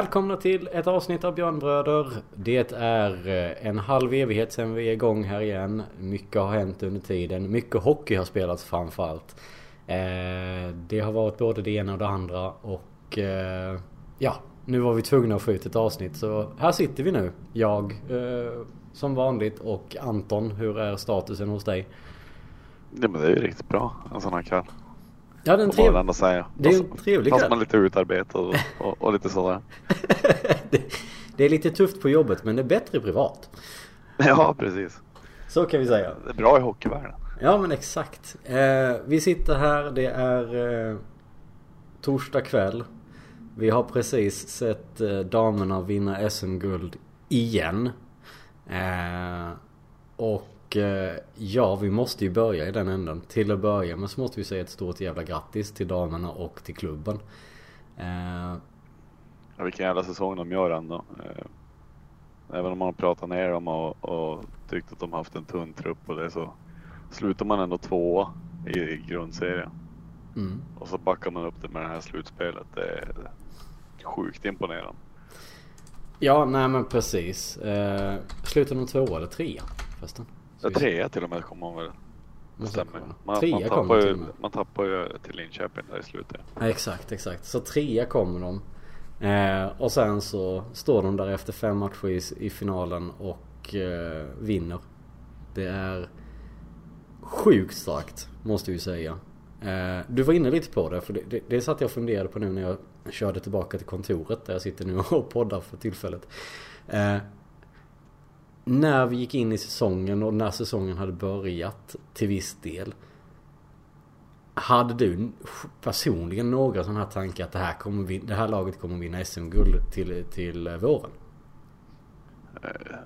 Välkomna till ett avsnitt av Björnbröder. Det är eh, en halv evighet sedan vi är igång här igen. Mycket har hänt under tiden. Mycket hockey har spelats framförallt. Eh, det har varit både det ena och det andra och eh, ja, nu var vi tvungna att få ut ett avsnitt så här sitter vi nu. Jag som vanligt och Anton, hur är statusen hos dig? Ja men det är ju riktigt bra en sån här kväll. Ja det är en trevlig, säga. Det är en trevlig kväll. Fast man lite utarbetad och, och, och lite sådär. det, det, är lite tufft på jobbet men det är bättre privat. Ja precis. Så kan vi säga. Det är bra i hockeyvärlden. Ja men exakt. Eh, vi sitter här, det är eh, torsdag kväll. Vi har precis sett eh, damerna vinna SM-guld igen. Eh, och Eh, ja, vi måste ju börja i den änden. Till att börja med så måste vi säga ett stort jävla grattis till damerna och till klubben. Eh, ja, vilken jävla säsong de gör ändå. Eh, även om man har pratat ner dem och, och tyckt att de haft en tunn trupp och det så slutar man ändå tvåa i grundserien. Mm. Och så backar man upp det med det här slutspelet. Det är sjukt imponerande. Ja, nej men precis. Eh, slutar de tvåa eller trea förresten? Ja, trea till och med kommer man väl. Stämmer. Man, trea man, tappar ju, man tappar ju till Linköping där i slutet. Ja, exakt, exakt. Så trea kommer de. Eh, och sen så står de där efter fem matcher i, i finalen och eh, vinner. Det är sjukt starkt måste vi säga. Eh, du var inne lite på det för det, det, det satt jag och funderade på nu när jag körde tillbaka till kontoret där jag sitter nu och poddar för tillfället. När vi gick in i säsongen och när säsongen hade börjat till viss del. Hade du personligen några sådana här tankar att det här, kommer vi, det här laget kommer vinna SM-guld till, till eh, våren? Eh,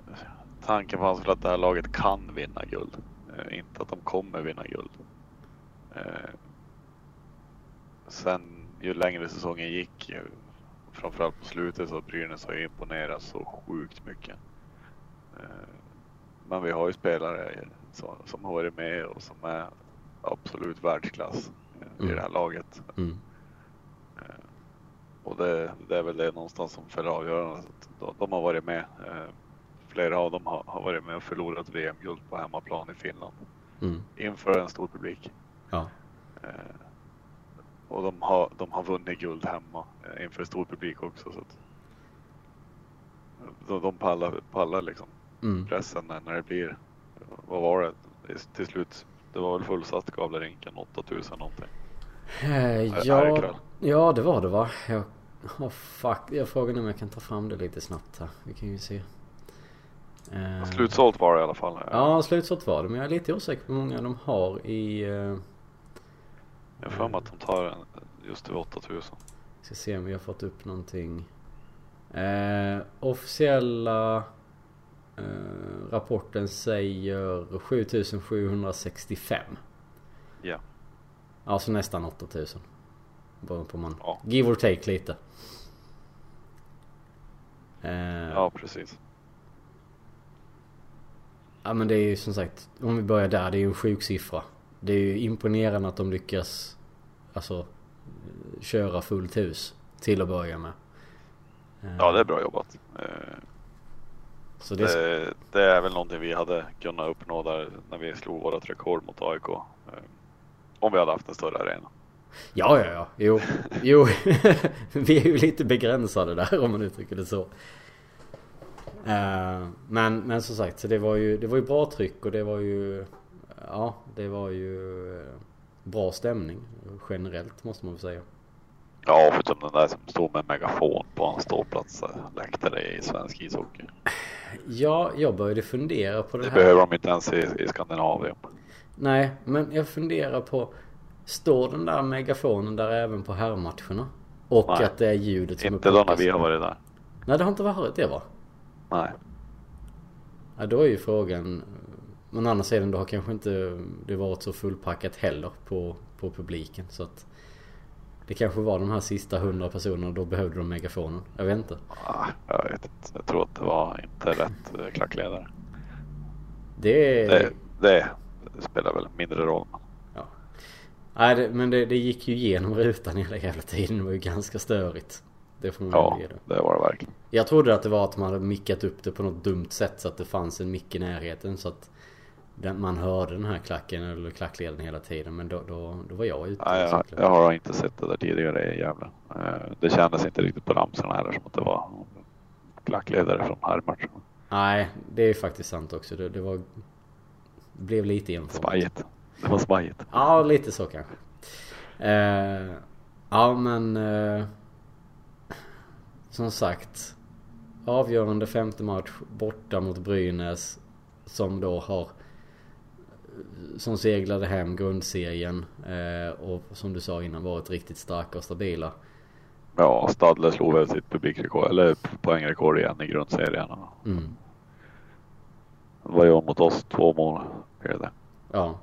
tanken fanns väl att det här laget kan vinna guld. Eh, inte att de kommer vinna guld. Sen ju längre säsongen gick, framförallt på slutet så Brynäs har ju imponerat så sjukt mycket. Eh, men vi har ju spelare som har varit med och som är absolut världsklass mm. i det här laget. Mm. Eh, och det, det, är väl det någonstans som fäller avgörandet. De, de har varit med. Eh, flera av dem har, har varit med och förlorat VM-guld på hemmaplan i Finland. Mm. Inför en stor publik. Ja. Och de har, de har vunnit guld hemma inför stor publik också. Så de, de pallar, pallar liksom mm. pressen när det blir, vad var det till slut? Det var väl fullsatt Gavlerinken 8000 någonting. Eh, ja, ja det var det va? Jag, oh, fuck. jag frågar om jag kan ta fram det lite snabbt här. Vi kan ju se. Eh, slutsålt var det i alla fall. Ja, slutsålt var det. Men jag är lite osäker på hur många de har i... Eh, jag har för mig att de tar en just till 8000. Ska se om vi har fått upp någonting. Eh, officiella Eh, rapporten säger 7765. Ja. Alltså nästan 8000. Beroende på man... Ja. Give or take lite. Eh, ja, precis. Ja men det är ju som sagt, om vi börjar där, det är ju en sjuk siffra. Det är ju imponerande att de lyckas alltså köra fullt hus till att börja med. Ja det är bra jobbat. Eh, så det... Det, det... är väl någonting vi hade kunnat uppnå där när vi slog vårat rekord mot AIK. Eh, om vi hade haft en större arena. Ja, ja, ja. Jo, jo. vi är ju lite begränsade där om man uttrycker det så. Uh, men, men som sagt, så det var ju, det var ju bra tryck och det var ju, ja, det var ju eh, bra stämning generellt måste man väl säga. Ja, förutom den där som stod med megafon på en ståplats läktare i svensk ishockey. Ja, jag började fundera på det, det här. Det behöver de inte ens i, i Skandinavien. Nej, men jag funderar på Står den där megafonen där även på herrmatcherna? Och Nej, att det är ljudet som Inte då när vi har varit där. Nej, det har inte varit det va? Nej. Ja, då är ju frågan Men andra sidan då har kanske inte det varit så fullpackat heller på, på publiken så att det kanske var de här sista hundra personerna då behövde de megafonen. Jag vet inte. Ah, jag vet inte. Jag tror att det var inte rätt eh, klackledare. Det, det, det spelar väl mindre roll. Ja. Nej, det, men det, det, gick ju igenom rutan hela jävla tiden. Det var ju ganska störigt. Det får man Ja, ge det. det var det verkligen. Jag trodde att det var att man hade mickat upp det på något dumt sätt så att det fanns en mick i närheten så att den, man hörde den här klacken eller klackleden hela tiden men då, då, då var jag ute. Och jag, cyklade. jag har inte sett det där tidigare i Gävle. Eh, Det kändes inte riktigt på ramsorna heller som att det var klackledare från herrmatchen. Nej, det är faktiskt sant också. Det, det var... Det blev lite enformigt. Svajigt. Det var svajigt. Ja, lite så kanske. Eh, ja, men... Eh, som sagt. Avgörande femte match borta mot Brynäs. Som då har... Som seglade hem grundserien. Eh, och som du sa innan varit riktigt starka och stabila. Ja, Stadler slog väl sitt publikrekord, eller poängrekord igen i grundserien. Mm. Det var ju mot oss två mål. Det. Ja.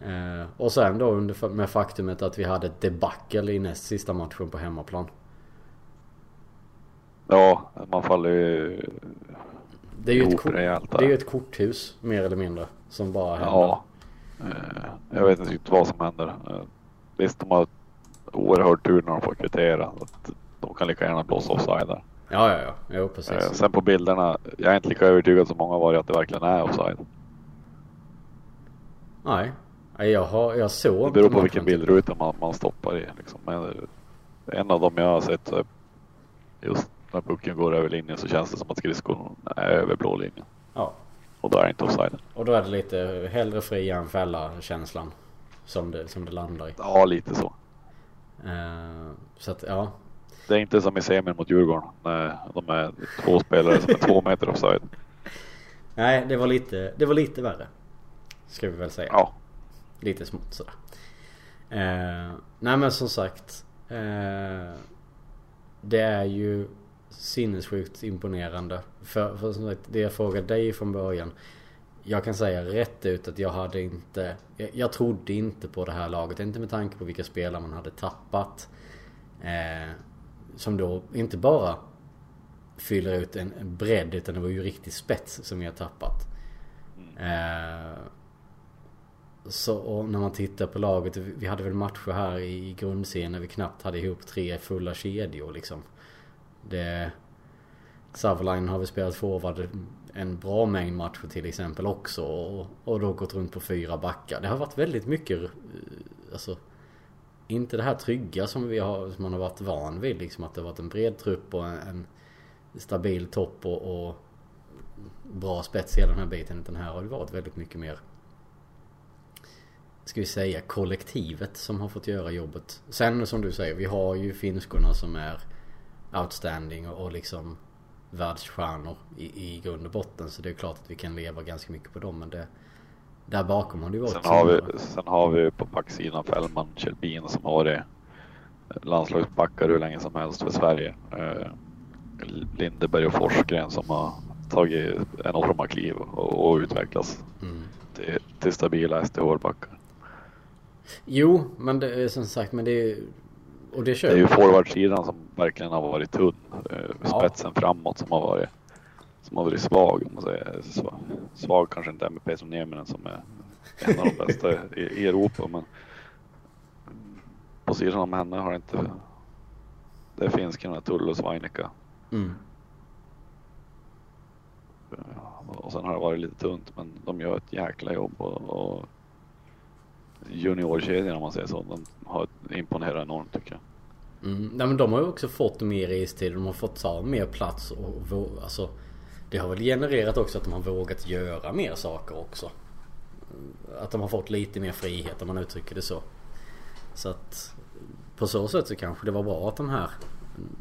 Eh, och sen då under, med faktumet att vi hade ett debacle i näst sista matchen på hemmaplan. Ja, man faller ju Det är ju ett, kort, det är ju ett korthus mer eller mindre. Som bara händer. Ja. Eh, Jag vet inte riktigt vad som händer. Eh, Visst, de har oerhört tur när de får kvittera. de kan lika gärna blåsa offside där. Ja, ja, ja. Jo, precis. Eh, Sen på bilderna, jag är inte lika övertygad som många var att det verkligen är offside. Nej. Jag, har, jag såg Det beror på vilken bildruta man, man stoppar i. Liksom. Men en av dem jag har sett just när pucken går över linjen så känns det som att skridskon är över blå linjen. Ja. Och då är det inte offside. Och då är det lite hellre fria än fälla känslan. Som det, som det landar i. Ja, lite så. Eh, så att ja. Det är inte som i semin mot Djurgården när de är två spelare som är två meter offside. Nej, det var lite, det var lite värre. Ska vi väl säga. Ja, Lite smått sådär. Eh, nej men som sagt. Eh, det är ju sinnessjukt imponerande. För, för som sagt, det jag frågade dig från början. Jag kan säga rätt ut att jag hade inte... Jag, jag trodde inte på det här laget. Inte med tanke på vilka spelare man hade tappat. Eh, som då inte bara fyller ut en, bredd utan det var ju riktig spets som vi har tappat. Eh, så och när man tittar på laget. Vi hade väl matcher här i grundserien när vi knappt hade ihop tre fulla kedjor liksom. Det... Sutherland har väl spelat forward en bra mängd matcher till exempel också. Och, och då gått runt på fyra backar. Det har varit väldigt mycket... Eh, alltså... Inte det här trygga som, vi har, som man har varit van vid. Liksom att det har varit en bred trupp och en, en stabil topp och, och bra spets i hela den här biten. Utan här har det varit väldigt mycket mer ska vi säga kollektivet som har fått göra jobbet. Sen som du säger, vi har ju finskorna som är outstanding och, och liksom världsstjärnor i, i grund och botten. Så det är klart att vi kan leva ganska mycket på dem. Men det, där bakom har det varit sen har, vi, sen har vi på backsidan Fällman, Kjellbin som har varit landslagsbackar hur länge som helst för Sverige. Eh, Lindeberg och Forsgren som har tagit enorma kliv och, och utvecklats Mm. till, till stabila SDH-backar. Jo, men det är som sagt, men det är Och det Det är ju forwardsidan som verkligen har varit tunn. Eh, Ja. Spetsen framåt som har varit, som har varit svag. Om man säger. Svag, svag kanske inte är med Peso Nieminen som är en av de bästa i, i Europa. Men på sidan om henne har det inte... Det är finskarna Tull och Svainika. Mm. Och sen har det varit lite tunt men de gör ett jäkla jobb. Och, och juniorkedjan om man säger så. De har imponerat enormt tycker jag. Mm. Nej, men de har ju också fått mer istid. De har fått ta mer plats och alltså Det har väl genererat också att de har vågat göra mer saker också. Att de har fått lite mer frihet om man uttrycker det så. Så att på så sätt så kanske det var bra att de här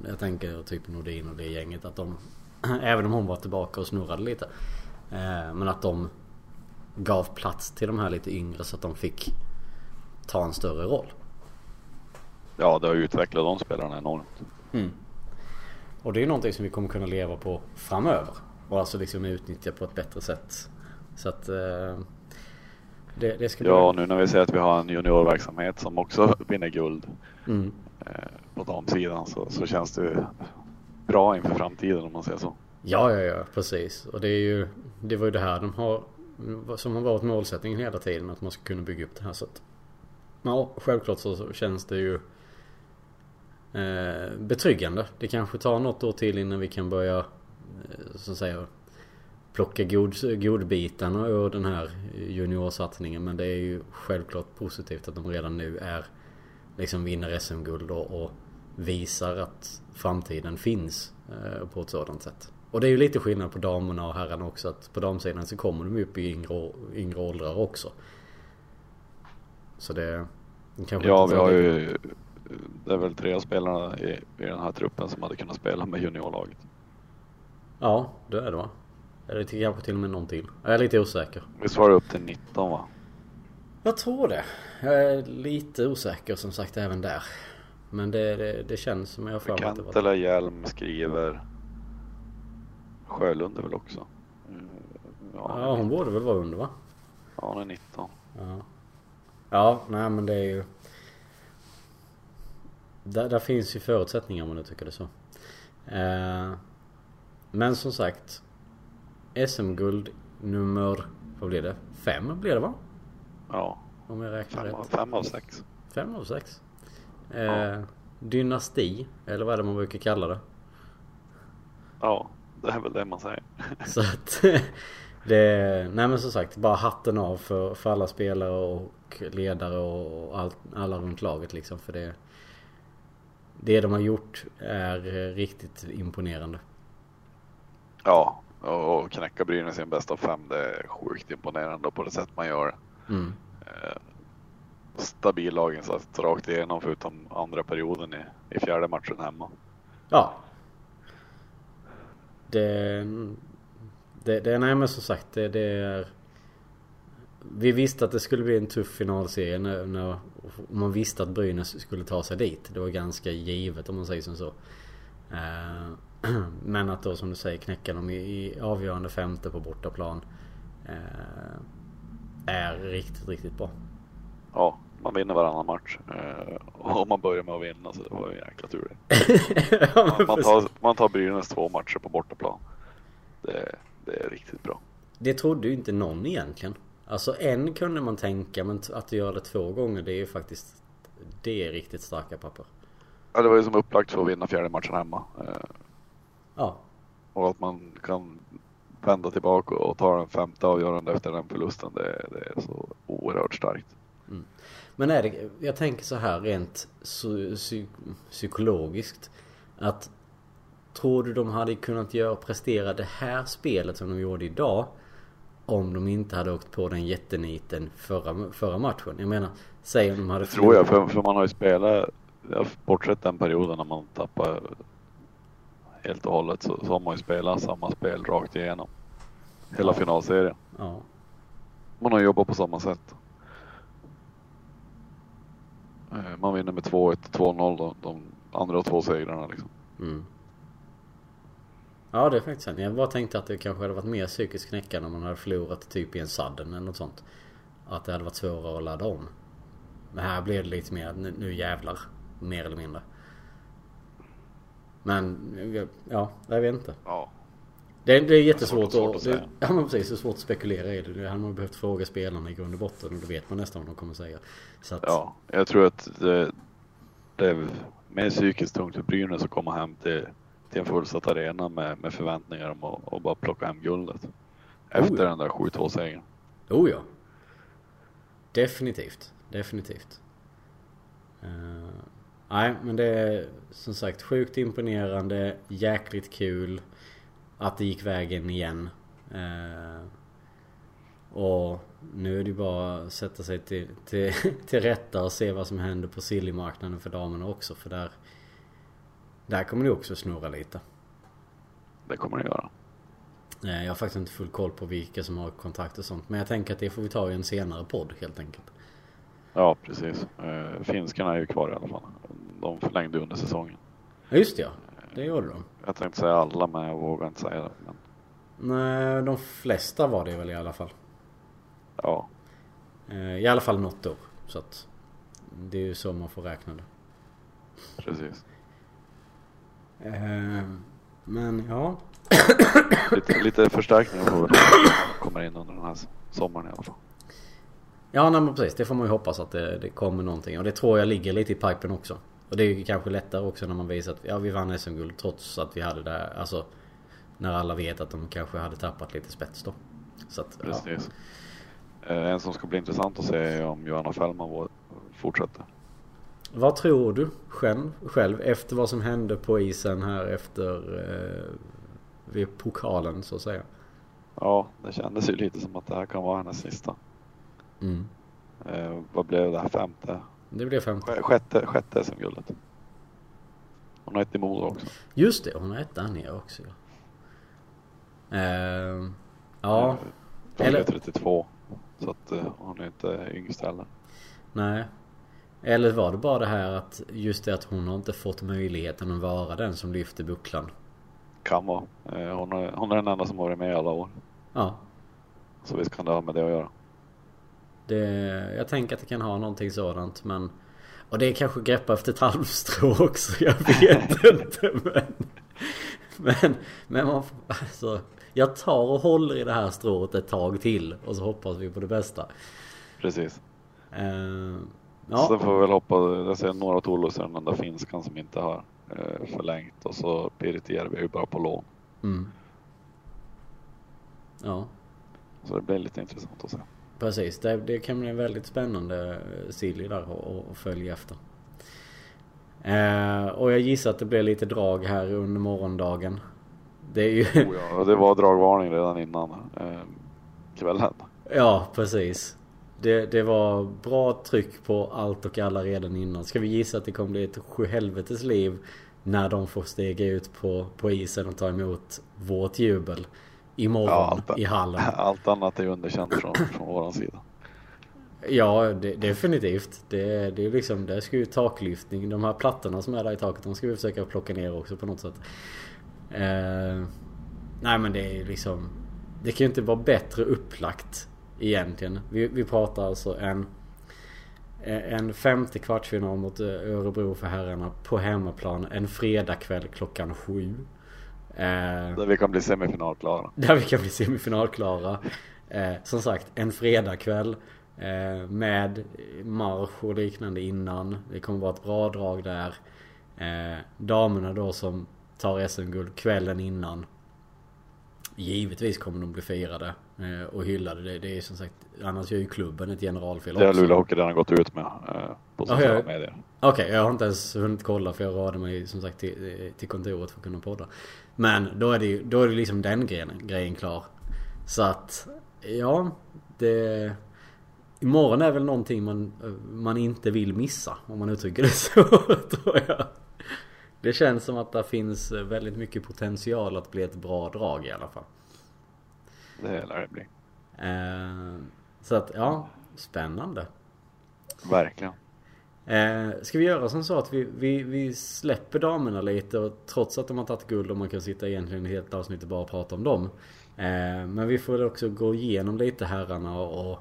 Jag tänker typ Nordin och det gänget att de Även om hon var tillbaka och snurrade lite eh, Men att de Gav plats till de här lite yngre så att de fick Ta en större roll. Ja, det har utvecklat de spelarna enormt. Mm. Och det är någonting som vi kommer kunna leva på framöver. Och alltså liksom utnyttja på ett bättre sätt. Så att eh, det, det ska bli... Ja, och nu när vi ser att vi har en juniorverksamhet som också vinner guld Mm. eh, på damsidan så, så känns det bra inför framtiden om man säger så. Ja, ja, ja, precis. Och det är ju Det var ju det här de har Som har varit målsättningen hela tiden. Att man ska kunna bygga upp det här så att Ja, självklart så, känns det ju eh, betryggande. Det kanske tar något år till innan vi kan börja eh, så att säga plocka god, godbitarna ur den här juniorsatsningen. Men det är ju självklart positivt att de redan nu är liksom vinner SM-guld och, och visar att framtiden finns eh, på ett sådant sätt. Och det är ju lite skillnad på damerna och herrarna också. Att på damsidan så kommer de upp i yngre, yngre åldrar också. Så det... Kanske ja, vi har ju... Det är väl tre spelarna i, i den här truppen som hade kunnat spela med juniorlaget. Ja, det är det va? Eller kanske till och med någon till. Jag är lite osäker. Vi svarar upp till 19 va? Jag tror det. Jag är lite osäker som sagt även där. Men det, det, det känns som jag har att det var... Kantela Hjelm skriver Sjölund är väl också? Ja, ja hon borde väl vara under va? Ja hon är 19. Ja. Ja, nej men det är ju... Där, där finns ju förutsättningar om man nu tycker det så. Eh, men som sagt. SM-guld nummer, vad blir det? Fem blir det va? Ja. Om jag räknar fem, rätt. Fem av sex. Fem av sex. Eh, ja. Dynasti, eller vad är det man brukar kalla det? Ja, det är väl det man säger. Så att det, nej men som sagt, bara hatten av för, för alla spelare och ledare och all, alla runt laget liksom. För det, det de har gjort är riktigt imponerande. Ja, och knäcka Brynäs i en bästa fem, det är sjukt imponerande på det sätt man gör mm. Eh, stabil laginsats rakt igenom förutom andra perioden i, i fjärde matchen hemma. Ja. Det, det, det nej men som sagt det, det är Vi visste att det skulle bli en tuff finalserie när, när man visste att Brynäs skulle ta sig dit. Det var ganska givet om man säger som så. Eh, men att då som du säger knäcka dem i, i avgörande femte på bortaplan. Eh, är riktigt, riktigt bra. Ja, man vinner varannan match. Eh, och man börjar med att vinna så det var ju jäkla tur det. ja, man, man, tar, man tar Brynäs två matcher på bortaplan. Det, det är riktigt bra. Det trodde ju inte någon egentligen. Alltså en kunde man tänka men att göra det två gånger det är ju faktiskt Det är riktigt starka papper. Ja det var ju som upplagt för att vinna fjärde matchen hemma. Eh, ja. Och att man kan vända tillbaka och ta den femte avgörande efter den förlusten. Det, det är så oerhört starkt. Mm. Men är det, jag tänker så här rent psykologiskt. Att Tror du de hade kunnat göra, prestera det här spelet som de gjorde idag? Om de inte hade åkt på den jätteniten förra, förra matchen. Jag menar, säg om de hade... Det tror jag, för, för man har ju spelat, bortsett den perioden när man tappar helt och hållet så, så har man ju spelat samma spel rakt igenom. Hela ja. finalserien. Ja. Man har jobbat på samma sätt. Eh, man vinner med 2-1 2-0 de, de andra två segrarna liksom. Mm. Ja det är faktiskt sant. Jag bara tänkte att det kanske hade varit mer psykiskt knäckande om man hade förlorat typ i en sudden eller något sånt. Att det hade varit svårare att ladda om. Men här blev det lite mer nu, nu jävlar. Mer eller mindre. Men ja, jag vet inte. Ja. Det är, det är jättesvårt det är att, det, ja men precis, det är svårt att spekulera i det. Det hade man behövt fråga spelarna i grund och botten och då vet man nästan vad de kommer säga. Så att... Ja, jag tror att det, det är mer psykiskt tungt för Brynäs att komma hem till till en fullsatt arena med, med förväntningar om att, att bara plocka hem guldet. Efter oh ja. den där 7-2 segern. Oh ja. Definitivt. Definitivt. Uh, nej men det är som sagt sjukt imponerande. Jäkligt kul. Att det gick vägen igen. Uh, och nu är det bara att sätta sig till, till, till rätta och se vad som händer på sillymarknaden för damerna också. För där där kommer det också snurra lite. Det kommer det göra. Jag har faktiskt inte full koll på vilka som har kontakt och sånt. Men jag tänker att det får vi ta i en senare podd helt enkelt. Ja precis. Eh, finskarna är ju kvar i alla fall. De förlängde under säsongen. Ja just det ja. Det gjorde de. Jag tänkte säga alla men jag vågar inte säga det. Men... Nej, de flesta var det väl i alla fall. Ja. Eh, I alla fall något år. Så att det är ju så man får räkna det. Precis. Eh, men ja. lite, lite förstärkningar får komma in under den här sommaren i alla fall. Ja nej, men precis. Det får man ju hoppas att det, det kommer någonting. Och det tror jag ligger lite i pipen också. Och det är ju kanske lättare också när man visar att ja, vi vann SM-guld trots att vi hade det Alltså när alla vet att de kanske hade tappat lite spets då. Så att, Precis. Ja. Eh, en som ska bli intressant att se är om Johanna Fällman fortsätter. Vad tror du själv, själv efter vad som hände på isen här efter eh, vid pokalen så att säga? Ja, det kändes ju lite som att det här kan vara hennes sista. Mm. Eh, vad blev det? Femte? Det blev femte. Sjätte, sjätte SM-guldet. Hon har ett i Modo också. Just det, hon har ett där nere också. Eh, ja. Hon är 32. Så att uh, hon är inte yngst heller. Nej. Eller var det bara det här att just det att hon har inte fått möjligheten att vara den som lyfter bucklan? Kan vara. Uh, hon, är, hon är den enda som varit med i alla år. Ja. Så visst kan det ha med det att göra. Det, jag tänker att det kan ha någonting sådant men Och det är kanske greppa efter ett halmstrå också, jag vet inte men Men, men man alltså Jag tar och håller i det här strået ett tag till och så hoppas vi på det bästa Precis uh, ja. Så får vi väl hoppas, jag ser några Tolos är den enda finskan som inte har uh, förlängt och så Pirita Järvi är ju bara på lån mm. Ja Så det blir lite intressant att se Precis, det, det kan bli en väldigt spännande eh, silly där att följa efter. Eh, och jag gissar att det blir lite drag här under morgondagen. Det är ju... oh ja, det var dragvarning redan innan eh, kvällen. Ja, precis. Det, det var bra tryck på allt och alla redan innan. Ska vi gissa att det kommer bli ett sjuhelvetes liv när de får stega ut på, på isen och ta emot vårt jubel imorgon ja, allt, i hallen. Allt annat är underkänt från, från våran sida. Ja, det, definitivt. Det, det är liksom, det ska ju taklyftning. De här plattorna som är där i taket, de ska vi försöka plocka ner också på något sätt. Eh, nej men det är liksom... Det kan ju inte vara bättre upplagt egentligen. Vi, vi pratar alltså en... En femte kvartsfinal mot Örebro för herrarna på hemmaplan en fredagkväll klockan sju. Eh, där vi kan bli semifinalklara. Där vi kan bli semifinalklara. Eh, som sagt, en fredagkväll. Eh, med marsch och liknande innan. Det kommer vara ett bra drag där. Eh, damerna då som tar SM-guld kvällen innan. Givetvis kommer de bli firade eh, och hyllade. Det, det är som sagt, annars gör ju klubben ett generalfel också. Det har Luleå Hockey redan gått ut med eh, på sociala medier. Okej, okay, jag har inte ens hunnit kolla för jag rörde mig som sagt till, till kontoret för att kunna podda. Men då är det ju då är det liksom den grejen, grejen klar. Så att, ja, det... Imorgon är väl någonting man, man inte vill missa om man uttrycker det så tror jag. Det känns som att det finns väldigt mycket potential att bli ett bra drag i alla fall. Det lär det bli. Eh, så att ja, spännande. Verkligen. Eh, ska vi göra som så att vi, vi, vi släpper damerna lite och trots att de har tagit guld och man kan sitta egentligen ett helt avsnitt och bara prata om dem. Eh, men vi får också gå igenom lite herrarna och, och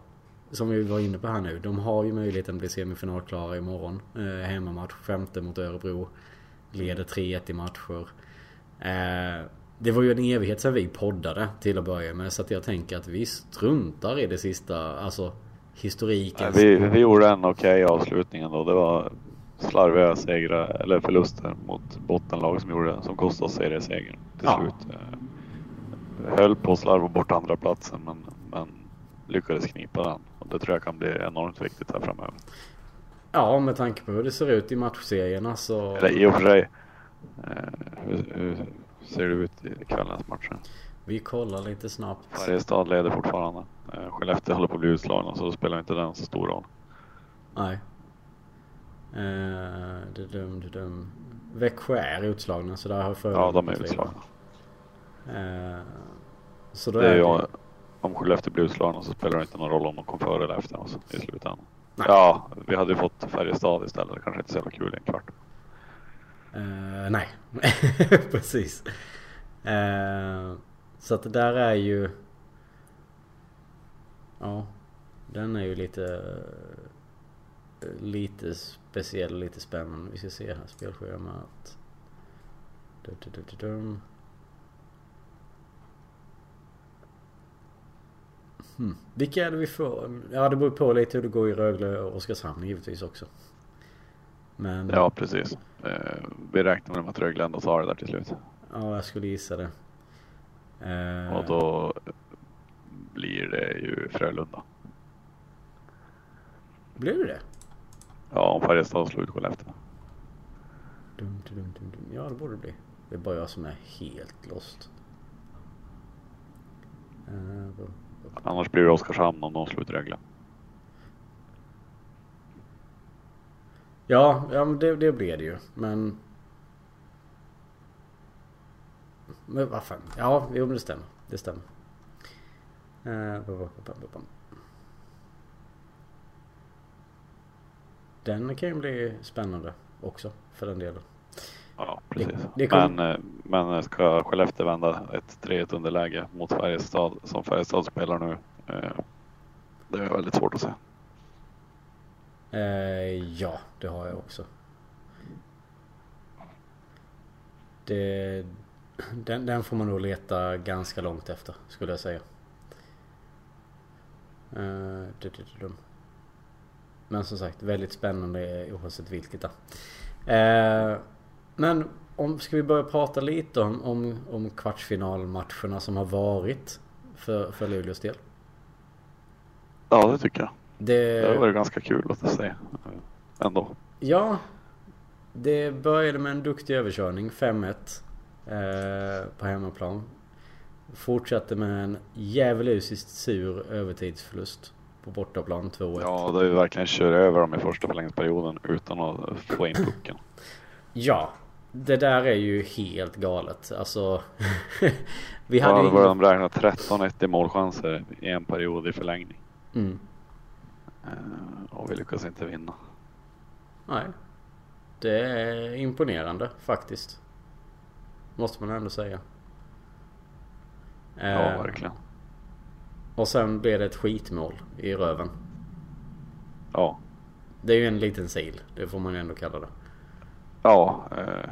som vi var inne på här nu. De har ju möjligheten att bli semifinalklara imorgon. Eh, hemmamatch, femte mot Örebro. Leder 3-1 i matcher. Eh, det var ju en evighet sedan vi poddade till att börja med så att jag tänker att vi struntar i det sista. Alltså historiken. Vi, vi gjorde en okej okay avslutning ändå. Det var slarviga segrar eller förluster mot bottenlag som gjorde som kostade oss seriesegern till ja. slut. Eh, höll på att slarva bort andra platsen men, men lyckades knipa den. Och det tror jag kan bli enormt viktigt här framöver. Ja, med tanke på hur det ser ut i matchserierna så... Eller i och för sig. Eh, hur, hur, ser det ut i kvällens matcher? Vi kollar lite snabbt. Färjestad leder fortfarande. Eh, Skellefteå håller på att bli utslagna så då spelar inte den så stor roll. Nej. Eh, det dum, det dum. Växjö är utslagna så där har för Ja, de är utslagna. Eh, så då det är, är det... Om Skellefteå blir utslagna så spelar det inte någon roll om de kom före eller efter oss i slutändan. Nej. Ja, vi hade ju fått Färjestad istället. Det kanske inte så jävla kul i en kvart. Uh, nej, precis. Uh, så att det där är ju... Ja. Den är ju lite... Lite speciell, lite spännande. Vi ska se här spelschemat. Hmm. Vilka är det vi får? Ja det beror på lite hur det går i Rögle och Oskarshamn givetvis också. Men Ja, precis. Eh, vi räknar med att Rögle ändå tar det där till slut. ja, jag skulle gissa det. Eh, Och då blir det ju Frölunda. Blir det det? Ja, om Färjestad slår ut Skellefteå. Dum, dum, dum, dum. Ja, det borde det bli. Det är bara jag som är helt lost. Eh, Annars blir det Oskarshamn om de slår ut Rögle. Ja, ja men det, det blir det ju. Men... Men vad fan. Ja, jo men det stämmer. Det stämmer. Eh, den kan ju bli spännande också för den delen. Ja, precis. Det- det kom- Men, eh, men ska Skellefteå vända ett 3-1 underläge mot Färjestad som Färjestad spelar nu. eh, Det är väldigt svårt att se. Eh, ja, det har jag också. Det, den, den får man nog leta ganska långt efter skulle jag säga. Men som sagt väldigt spännande oavsett vilket. Då. Men om, ska vi börja prata lite om, om, om kvartsfinalmatcherna som har varit för, för Luleås del? Ja, det tycker jag. Det, Det varit ganska kul att se. eh, Ändå. Ja, det började med en duktig överkörning, 5-1 eh, på hemmaplan. Fortsatte med en djävulusiskt sur övertidsförlust på bortaplan, 2-1. Ja, är ju verkligen kör över dem i första förlängningsperioden utan att få in pucken. Ja, det där är ju helt galet. Alltså, vi Ja, hade då ju... var de räknat 13-1 i målchanser i en period i förlängning. Mm, Eh, Och vi lyckas inte vinna. nej. Det är imponerande faktiskt. Måste man ändå säga. Ja, Eh, verkligen. Och sen blev det ett skitmål i röven. Ja, Det är ju en liten sil. Det får man ju ändå kalla det. Ja. Eh,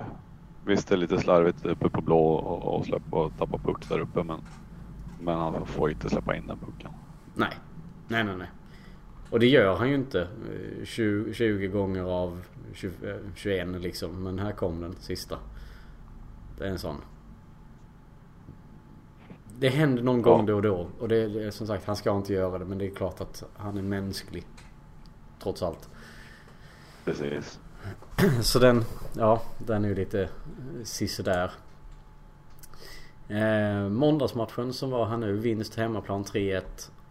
visst det är lite slarvigt uppe på blå och, och släppa och tappa puck där uppe men, men han får inte släppa in den pucken. Nej. Nej, nej, nej. Och det gör han ju inte eh, 20, 20 gånger av 20, eh, 21 liksom. Men här kom den sista. Det är en sån. Det händer någon gång Ja. då och då. Och det, det är som sagt, han ska inte göra det. Men det är klart att han är mänsklig. Trots allt. Precis. Så den, ja, den är ju lite sisådär. Eh, måndagsmatchen som var här nu, vinst hemmaplan 3-1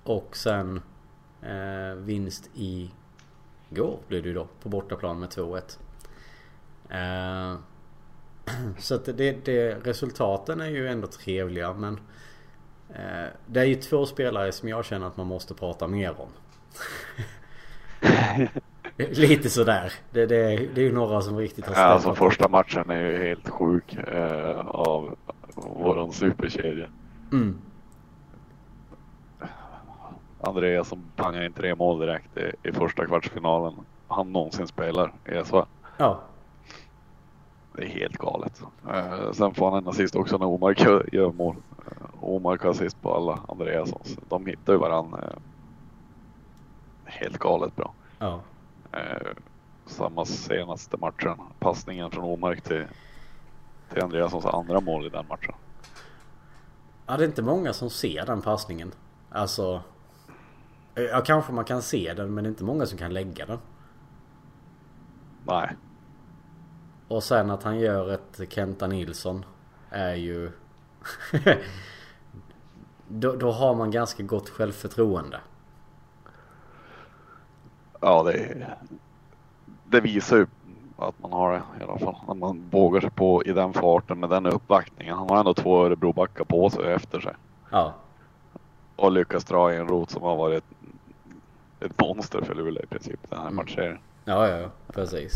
och sen eh, vinst i går blev det ju då på bortaplan med 2-1. Eh, så att det, det, resultaten är ju ändå trevliga men eh, det är ju två spelare som jag känner att man måste prata mer om. Lite sådär. Det, det, det är ju några som riktigt har Ja, alltså upp. första matchen är ju helt sjuk eh, av våran superkedja. Mm. Andreas som pangar in tre mål direkt i, i första kvartsfinalen han någonsin spelar i SHL. Ja. Det är helt galet. Eh, sen får han en assist också när Omark gör mål. Eh, Omark har assist på alla Andreassons. De hittar ju varandra. Eh, helt galet bra. Ja. Eh, samma senaste matchen. Passningen från Omark till, till Andreassons andra mål i den matchen. Ja, det är inte många som ser den passningen. Alltså. Ja, kanske man kan se den men det är inte många som kan lägga den. Nej, Och sen att han gör ett Kenta Nilsson är ju... då, då har man ganska gott självförtroende. Ja det, det visar ju att man har det i alla fall. Att man vågar sig på i den farten med den uppbackningen. Han har ändå två Örebrobackar på sig efter sig. Ja. Och lyckas dra i en rot som har varit ett, ett monster för Luleå i princip den här Mm. matchserien. Ja, ja, ja. Precis.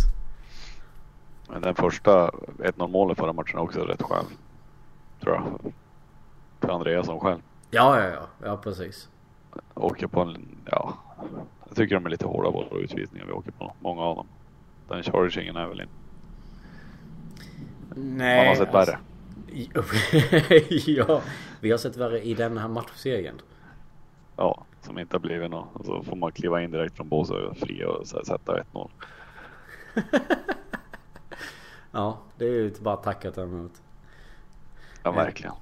Men den första 1-0 målet förra matchen också rätt skön. Tror jag. För Andreasson själv. Ja, ja, ja. Ja, precis. Åker på en, ja. Jag tycker de är lite hårda våra utvisningar vi åker på. Många av dem. Den chargingen är väl in. Nej. Man har sett värre. ja, vi har sett värre i den här matchserien. Ja, som inte har blivit något. Så får man kliva in direkt från båset och fria och här sätta 1-0. ja, det är ju bara att tacka ta emot. Ja, verkligen.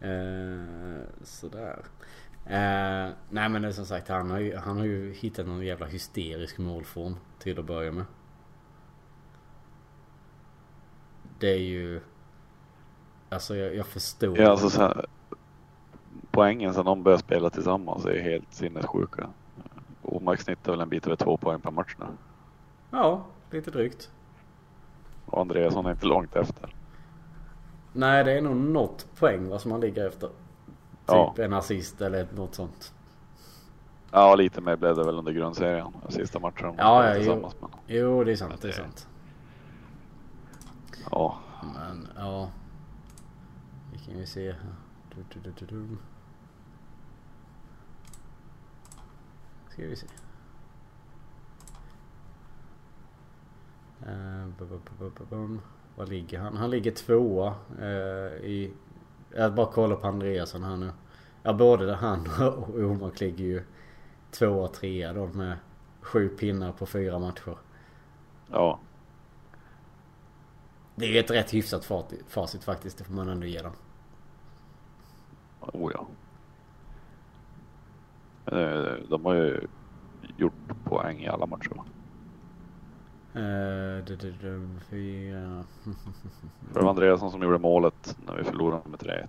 Eh, sådär. Eh, nej men det är som sagt han har, ju, han har ju hittat någon jävla hysterisk målform till att börja med. Det är ju... Alltså jag, jag förstår. Ja, alltså så här, poängen sen de började spela tillsammans är helt sinnessjuka. Omark snittar väl en bit över två poäng per match nu. Ja, lite drygt. Och Andreasson är inte långt efter. Nej det är nog något poäng vad som han ligger efter. Typ Ja. en assist eller något sånt. Ja, lite mer blev det väl under grundserien. Sista matchen Ja, ja, jo. Men, Jo det är sant, det är sant. ja, Men ja. Vi kan ju se här. Du, du, du, du, du. Ska vi se. Uh, bu, bu, bu, bu, bu, bum. Var ligger han? Han ligger tvåa eh, i... Jag bara kollar på Andreasson här nu. Ja både det han och Omark ligger ju tvåa trea då med sju pinnar på fyra matcher. ja, Det är ju ett rätt hyfsat facit, faktiskt. Det får man ändå ge dem. oh ja. Eh, De har ju gjort poäng i alla matcher va? Eh. Det var Andreasson som gjorde målet när vi förlorade med 3-1. Eh, du, du, du, dum.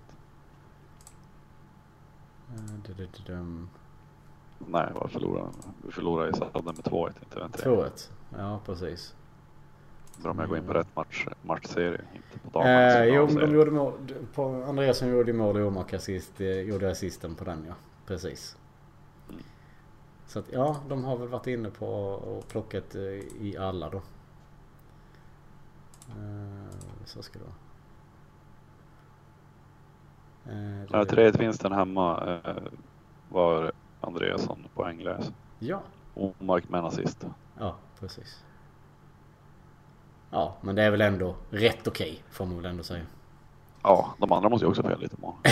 Nej, vad förlorade vi? förlorade i sadden med 2-1, inte med 3 2-1. Ja, precis. Bra om jag går in på rätt match, matchserie, inte på Eh, damernas jo, de gjorde mål. På Andreasson gjorde mål i Omark assist. eh, Gjorde assisten på den ja. Precis. Mm. Så att ja, de har väl varit inne på och plockat eh, i alla då. Eh, så ska det vara. Eh, Ja, det- 3-1 vinsten hemma eh, var Andreasson poänglös. Ja, Omark med en assist. Ja, precis. Ja, men det är väl ändå rätt okej får man väl ändå säga. Ja, de andra måste ju också få lite mål.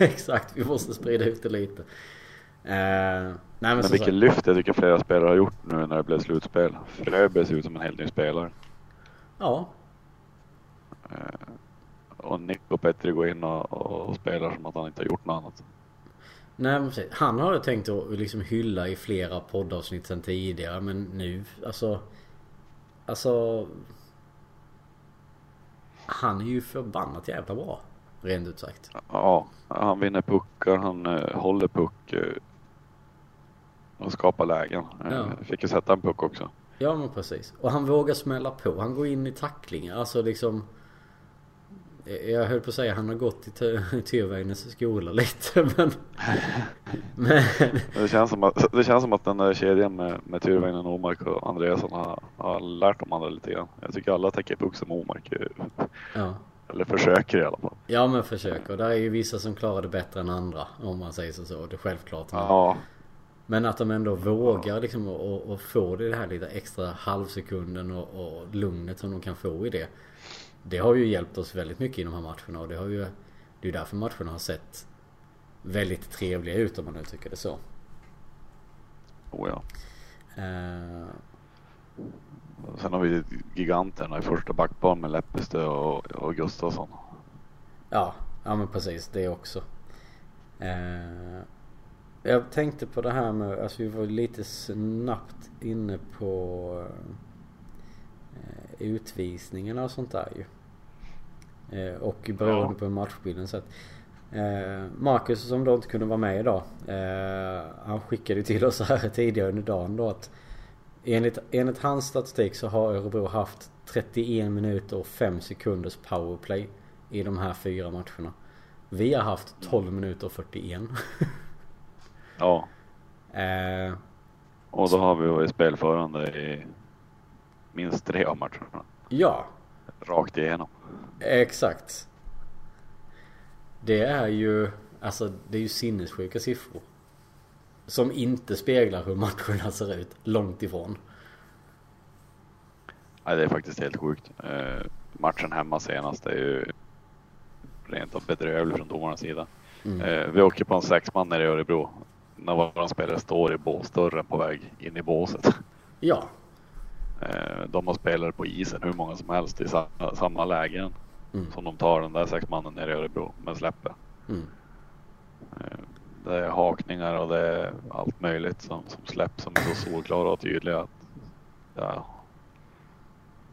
Exakt, vi måste sprida ut det lite. Eh, nej men, Men vilket lyft jag tycker flera spelare har gjort nu när det blev slutspel. Fröberg ser ut som en helt ny spelare. Ja, Eh, och Nico Petri går in och, och spelar som att han inte har gjort något annat. nej precis. Han har jag tänkt att liksom hylla i flera poddavsnitt sen tidigare men nu alltså... Alltså... Han är ju förbannat jävla bra. Rent ut sagt. Ja, han vinner puckar, han eh, håller puck eh, och skapar lägen. Eh, Ja. Fick ju sätta en puck också. Ja men precis. Och han vågar smälla på. Han går in i tacklingar. Alltså liksom... Jag höll på att säga han har gått i Ty- Tyrväinens skola lite men... Men... Det känns som att, det känns som att den där kedjan med, med Tyrväinen, Omark och Andreasson har, har lärt de andra lite grann. Jag tycker alla täcker puck som Omark. Ja. Eller försöker i alla fall. Ja men försök. Och där är ju vissa som klarar det bättre än andra. Om man säger så. så. Det är självklart. Men, Ja, men att de ändå vågar liksom och, och få det här lite extra halvsekunden och, och lugnet som de kan få i det. Det har ju hjälpt oss väldigt mycket i de här matcherna och det har ju... Det är ju därför matcherna har sett väldigt trevliga ut om man nu tycker det så. oh ja. Eh, Sen har vi giganterna i första backpar med Leppestö och, och Gustafsson. ja, ja men precis det också. Eh, jag tänkte på det här med, alltså vi var lite snabbt inne på eh, utvisningarna och sånt där ju. Eh, och beroende Ja. på matchbilden så att eh, Marcus som då inte kunde vara med idag. Eh, han skickade till oss här tidigare under dagen då att enligt, enligt hans statistik så har Örebro haft 31 minuter och 5 sekunders powerplay i de här fyra matcherna. Vi har haft 12 minuter och 41. Ja, eh, och då har vi varit spelförande i minst tre av matcherna. ja, Rakt igenom. Exakt. Det är ju, alltså det är ju sinnessjuka siffror. Som inte speglar hur matcherna ser ut, långt ifrån. Nej, det är faktiskt helt sjukt. Eh, matchen hemma senast är ju rent av bedrövlig från domarnas sida. Mm. Eh, vi åker på en sexman nere i Örebro. När våran spelare står i båsdörren på väg in i båset. Ja. Eh, de har spelare på isen hur många som helst i samma, lägen Mm. som de tar den där sex mannen nere i Örebro men släpper. Mm. Eh, Det är hakningar och det är allt möjligt som, som släpps som är så solklara och tydliga att ja,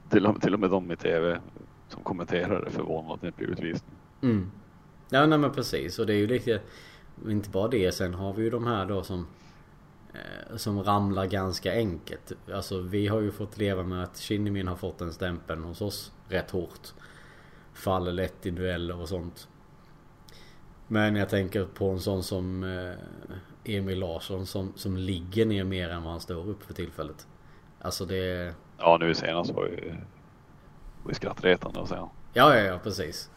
till, och, till och med de i tv som kommenterar är förvånade att det inte blir utvisning. Mm. Ja nej men precis och det är ju lite Inte bara det sen har vi ju de här då som Som ramlar ganska enkelt. Alltså vi har ju fått leva med att Kinnimin har fått den stämpeln hos oss rätt hårt. Faller lätt i dueller och sånt. Men jag tänker på en sån som eh, Emil Larsson som, som ligger ner mer än vad han står upp för tillfället. Alltså det... Ja nu senast var ju, ju skrattretande att säga. Ja, ja, ja precis.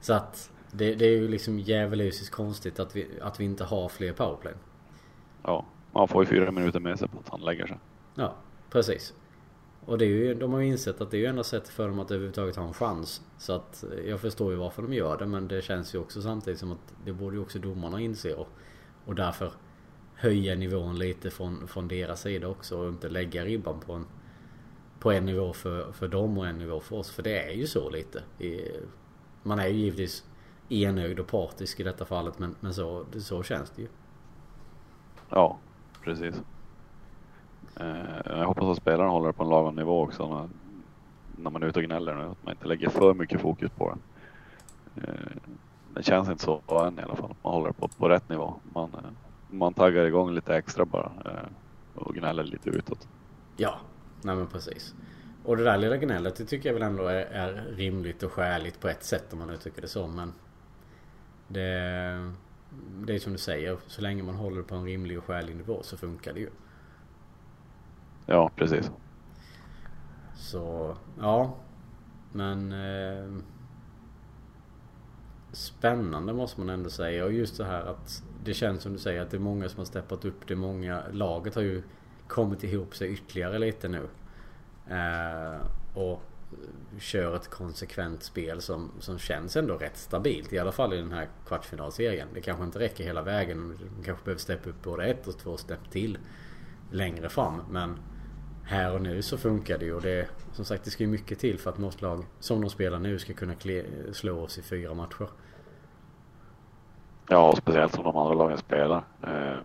Så att det, det är ju liksom djävulusiskt konstigt att vi, att vi inte har fler powerplay. Ja, man får ju fyra minuter med sig på att han lägger sig. Ja, precis. Och det är ju, de har ju insett att det är ju enda sättet för dem att överhuvudtaget ha en chans. Så att eh, jag förstår ju varför de gör det men det känns ju också samtidigt som att det borde ju också domarna inse och, och därför höja nivån lite från, från deras sida också och inte lägga ribban på en på en nivå för, för dem och en nivå för oss. För det är ju så lite. I, man är ju givetvis enögd och partisk i detta fallet men, men så, så känns det ju. Ja, precis. Eh, jag hoppas att spelaren håller på en lagom nivå också när, när man är ute och gnäller nu. Att man inte lägger för mycket fokus på det. Eh, det känns inte så än i alla fall. Man håller på, på rätt nivå. Man, eh, man taggar igång lite extra bara eh, och gnäller lite utåt. Ja, nej men precis. Och det där lilla gnället det tycker jag väl ändå är, är rimligt och skäligt på ett sätt om man uttrycker det så men det, det är som du säger, så länge man håller på en rimlig och skälig nivå så funkar det ju. Ja, precis. Så ja, men eh, Spännande måste man ändå säga och just det här att det känns som du säger att det är många som har steppat upp. Det många, laget har ju kommit ihop sig ytterligare lite nu. Eh, och kör ett konsekvent spel som, som känns ändå rätt stabilt. I alla fall i den här kvartsfinalserien. Det kanske inte räcker hela vägen. De kanske behöver steppa upp både ett och två stepp till längre fram. Men här och nu så funkar det ju. Och det, som sagt det ska ju mycket till för att något lag som de spelar nu ska kunna slå oss i fyra matcher. Ja, speciellt som de andra lagen spelar. Eh,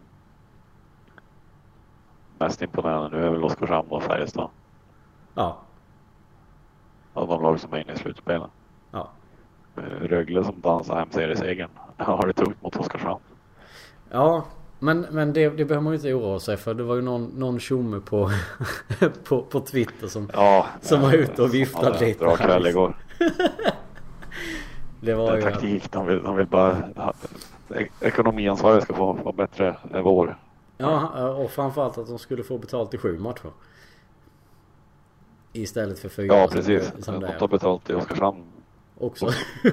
mest imponerande nu är väl Oskarshamn och Färjestad. Ja, Av de lag som är inne i slutspelet. ja. Eh, Rögle som dansar hem seriesegern har det tungt mot Oskarshamn. Ja, men, men det, det behöver man ju inte oroa sig för. Det var ju någon, någon tjomme på, på, på Twitter som, Ja, Som var eh, ute och viftade lite Bra kväll igår. det var Det är ju... taktik. De vill, de vill bara... ha- Ekonomiansvariga ska få vara bättre än vår. Ja, och framförallt att de skulle få betalt i sju matcher. Istället för fyra Ja, precis. som De tar betalt i Oskarshamn. Också.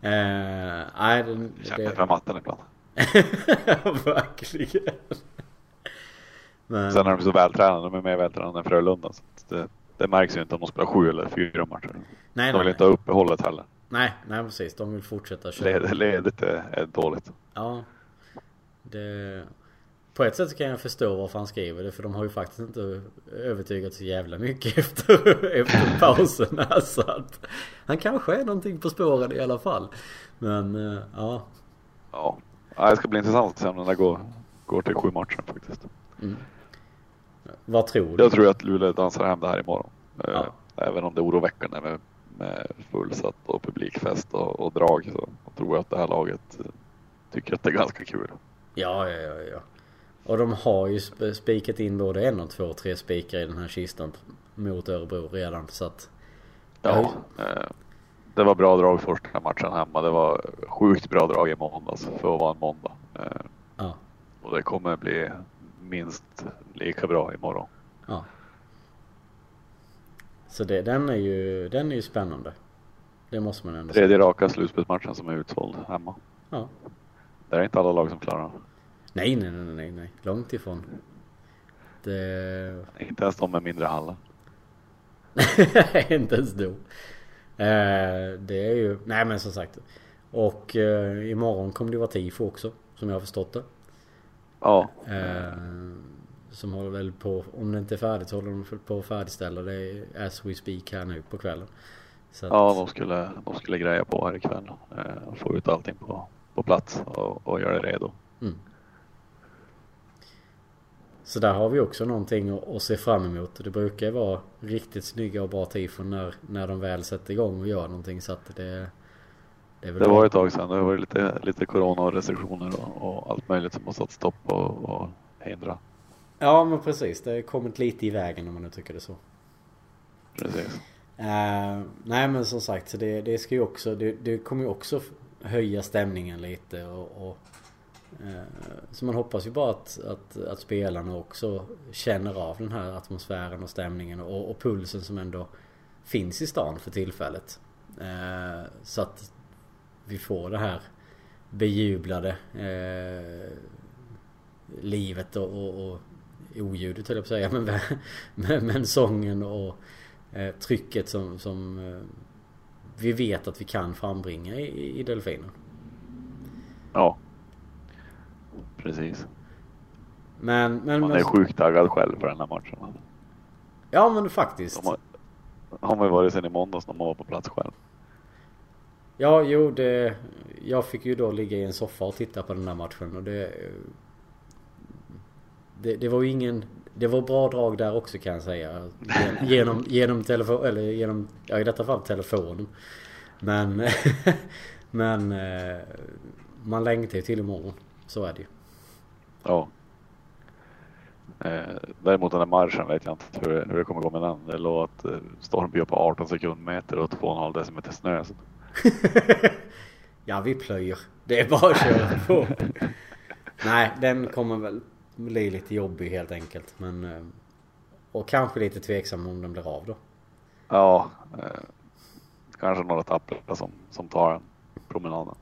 eh, nej, Kämpigt det, med matten ibland. verkligen. Men, Sen är de så vältränade. De är mer vältränade än Frölunda. Så det, det märks ju inte om de spelar sju eller fyra matcher. nej, De vill nej, inte ha uppehållet heller. nej, nej, precis. De vill fortsätta köra. Led, ledigt är, är dåligt. Ja. Det... På ett sätt kan jag förstå varför han skriver det för de har ju faktiskt inte övertygat så jävla mycket efter, efter pausen här, så att Han kanske är någonting på spåren i alla fall. Men eh, ja. Ja. det ska bli intressant att se om den där går, går till sju matcher faktiskt. Mm. Vad tror du? Jag tror att Luleå dansar hem det här imorgon. Eh, Ja. Även om det är oroväckande med, med fullsatt och publikfest och, och drag så tror jag att det här laget eh, tycker att det är ganska kul. Ja, ja, ja, ja. Och de har ju sp- spikat in både en och två och tre spikar i den här kistan mot Örebro redan så att Ja, eh, det var bra drag första matchen hemma. Det var sjukt bra drag i måndags för att vara en måndag. Eh, Ja, och det kommer bli minst lika bra imorgon. ja. Så det, den är ju, den är ju spännande. Det måste man ändå säga. Tredje raka slutspelsmatchen som är utsåld hemma. Ja. Det är inte alla lag som klarar. Nej, nej, nej, nej, nej. Långt ifrån. Det... Inte ens de med mindre hallar. inte ens då. Eh, det är ju... Nej men som sagt. Och eh, imorgon kommer det vara tifo också. Som jag har förstått det. Ja, Eh, som håller väl på, om det inte är färdigt så håller de på att färdigställa det as we speak här nu på kvällen. Att... Ja, de skulle, de skulle greja på här ikväll. Eh, få ut allting på, på plats och, och göra det redo. Mm. Så där har vi också någonting att, att se fram emot. Det brukar vara riktigt snygga och bra tifon när, när de väl sätter igång och gör någonting. Så att det, det, det var ett tag sedan. Det var lite, lite corona och restriktioner och, och allt möjligt som har satt stopp och, och hindra. Ja men precis. Det har kommit lite i vägen om man nu tycker det så. Precis. Uh, nej men som sagt så det, det ska ju också det, det kommer ju också höja stämningen lite och, och Eh, så man hoppas ju bara att, att, att, spelarna också känner av den här atmosfären och stämningen och, och pulsen som ändå finns i stan för tillfället. Eh, så att vi får det här bejublade eh, livet och, och, och oljudet höll jag på att säga. Men, men, men sången och eh, trycket som, som eh, vi vet att vi kan frambringa i, i Delfinen. Ja. Precis. Men, men, Man är sjukt taggad själv på den här matchen. Ja men faktiskt. De har, har man ju varit sen i måndags när man var på plats själv. Ja, jo det... Jag fick ju då ligga i en soffa och titta på den där matchen och det... Det, det var ju ingen... Det var bra drag där också kan jag säga. Genom, genom telefon, eller genom, ja i detta fall telefonen. Men, men eh, man längtar ju till imorgon. Så är det ju. Ja. Eh, däremot den här marschen vet jag inte hur, hur det kommer gå med den. Det låg att eh, Stormby på 18 sekundmeter och 2,5 decimeter snö. ja vi plöjer. Det är bara att köra på. Nej den kommer väl blir lite jobbig helt enkelt. Men, eh, och kanske lite tveksam om den blir av då. Ja, eh, kanske några tappare som, som tar en promenaden.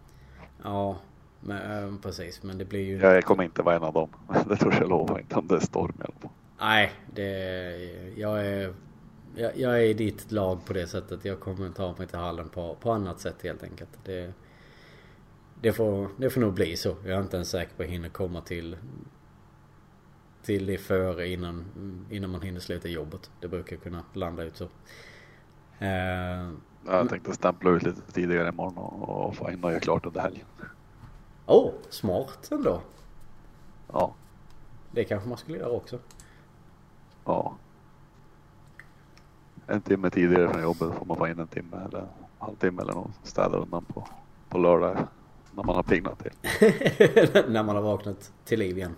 Ja, men, eh, precis. Men det blir ju... Jag kommer inte vara en av dem. Det tror jag lova. Inte om det är storm i alla fall. Nej, det, jag är jag, jag, är i ditt lag på det sättet. Jag kommer ta mig till hallen på, på annat sätt helt enkelt. Det, det, får, det får nog bli så. Jag är inte ens säker på att jag hinner komma till till det före innan, innan man hinner sluta jobbet. Det brukar kunna landa ut så. Uh, jag tänkte stämpla ut lite tidigare imorgon och, och få in och göra klart under helgen. Åh, oh, smart ändå. Ja. Det kanske man skulle göra också. Ja. En timme tidigare från jobbet får man få in en timme eller en halvtimme eller något. Städa undan på, på lördag när man har pignat till. när man har vaknat till liv igen.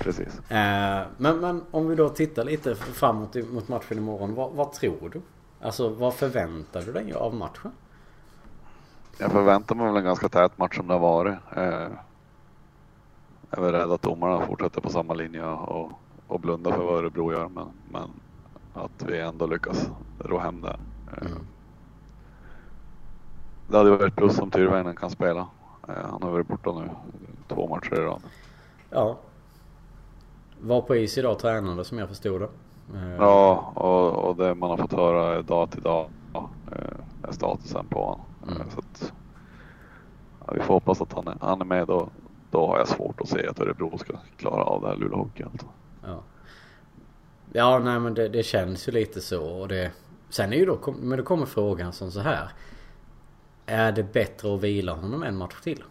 Precis. Eh, men, men om vi då tittar lite framåt mot matchen imorgon. Vad, vad tror du? Alltså vad förväntar du dig av matchen? Jag förväntar mig väl en ganska tät match som det har varit. Eh, jag är väl rädd att domarna fortsätter på samma linje och, och blundar för vad Örebro gör. Men, men att vi ändå lyckas ro hem det. Eh, mm. Det hade varit plus om Tyrväinen kan spela. Han har varit borta nu två matcher i rad. Ja, var på is idag tränade som jag förstod det. Eh, ja, och, och det man har fått höra dag till dag eh, är statusen på honom. Mm. Så att, ja, vi får hoppas att han är, han är med då. Då har jag svårt att se att Örebro ska klara av det här Luleå Hockey. Alltså. Ja. ja, nej men det, det, känns ju lite så. Och det, sen är ju då, men då kommer frågan som så här. Är det bättre att vila honom en match till?